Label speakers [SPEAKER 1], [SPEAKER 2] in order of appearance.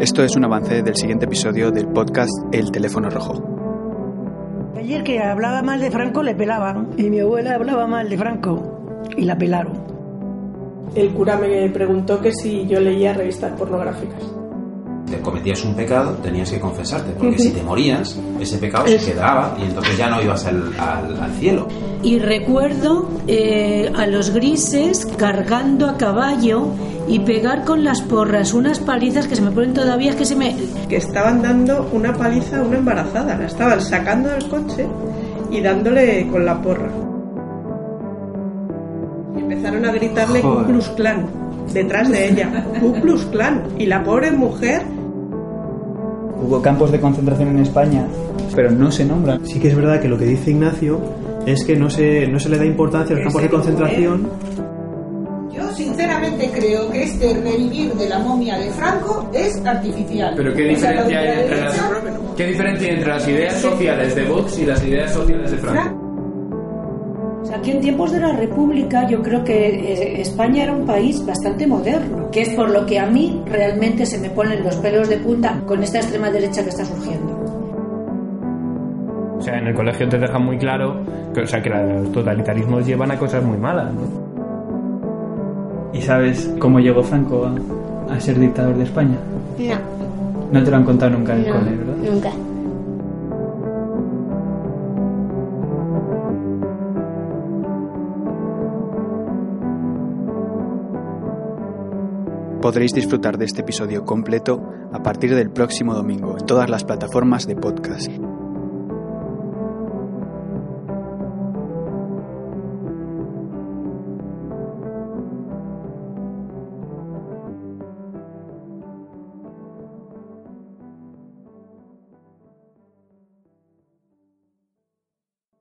[SPEAKER 1] Esto es un avance del siguiente episodio del podcast El teléfono rojo.
[SPEAKER 2] Ayer que hablaba mal de Franco le pelaban y mi abuela hablaba mal de Franco y la pelaron.
[SPEAKER 3] El cura me preguntó que si yo leía revistas pornográficas.
[SPEAKER 4] Si cometías un pecado, tenías que confesarte, porque si te morías, ese pecado se quedaba y entonces ya no ibas al, al- al cielo.
[SPEAKER 5] Y recuerdo eh, a los grises cargando a caballo y pegar con las porras unas palizas que se me ponen todavía que se me...
[SPEAKER 3] Que estaban dando una paliza a una embarazada. La estaban sacando del coche y dándole con la porra. Y empezaron a gritarle Ku
[SPEAKER 1] Joder.
[SPEAKER 3] Klux Klan detrás de ella. Ku Klux Klan. Y la pobre mujer
[SPEAKER 6] Hubo campos de concentración en España, pero no se nombran.
[SPEAKER 7] Sí que es verdad que lo que dice Ignacio es que no se, no se le da importancia a los campos de concentración
[SPEAKER 8] Yo sinceramente creo que este revivir de la momia de Franco es artificial.
[SPEAKER 9] Pero ¿qué
[SPEAKER 8] O sea, la
[SPEAKER 9] diferencia hay entre las, ¿qué diferencia hay entre las ideas sociales de Vox y las ideas sociales de Franco?
[SPEAKER 5] O sea, que en tiempos de la República yo creo que eh, España era un país bastante moderno, que es por lo que a mí realmente se me ponen los pelos de punta con esta extrema derecha que está surgiendo.
[SPEAKER 9] O sea, en el colegio te dejan muy claro que, o sea, que los totalitarismos llevan a cosas muy malas. ¿no?
[SPEAKER 6] ¿Y sabes cómo llegó Franco a, a ser dictador de España?
[SPEAKER 10] No,
[SPEAKER 6] No te lo han contado nunca en el
[SPEAKER 10] no,
[SPEAKER 6] cole, ¿verdad?
[SPEAKER 10] nunca.
[SPEAKER 1] Podréis disfrutar de este episodio completo a partir del próximo domingo en todas las plataformas de podcast.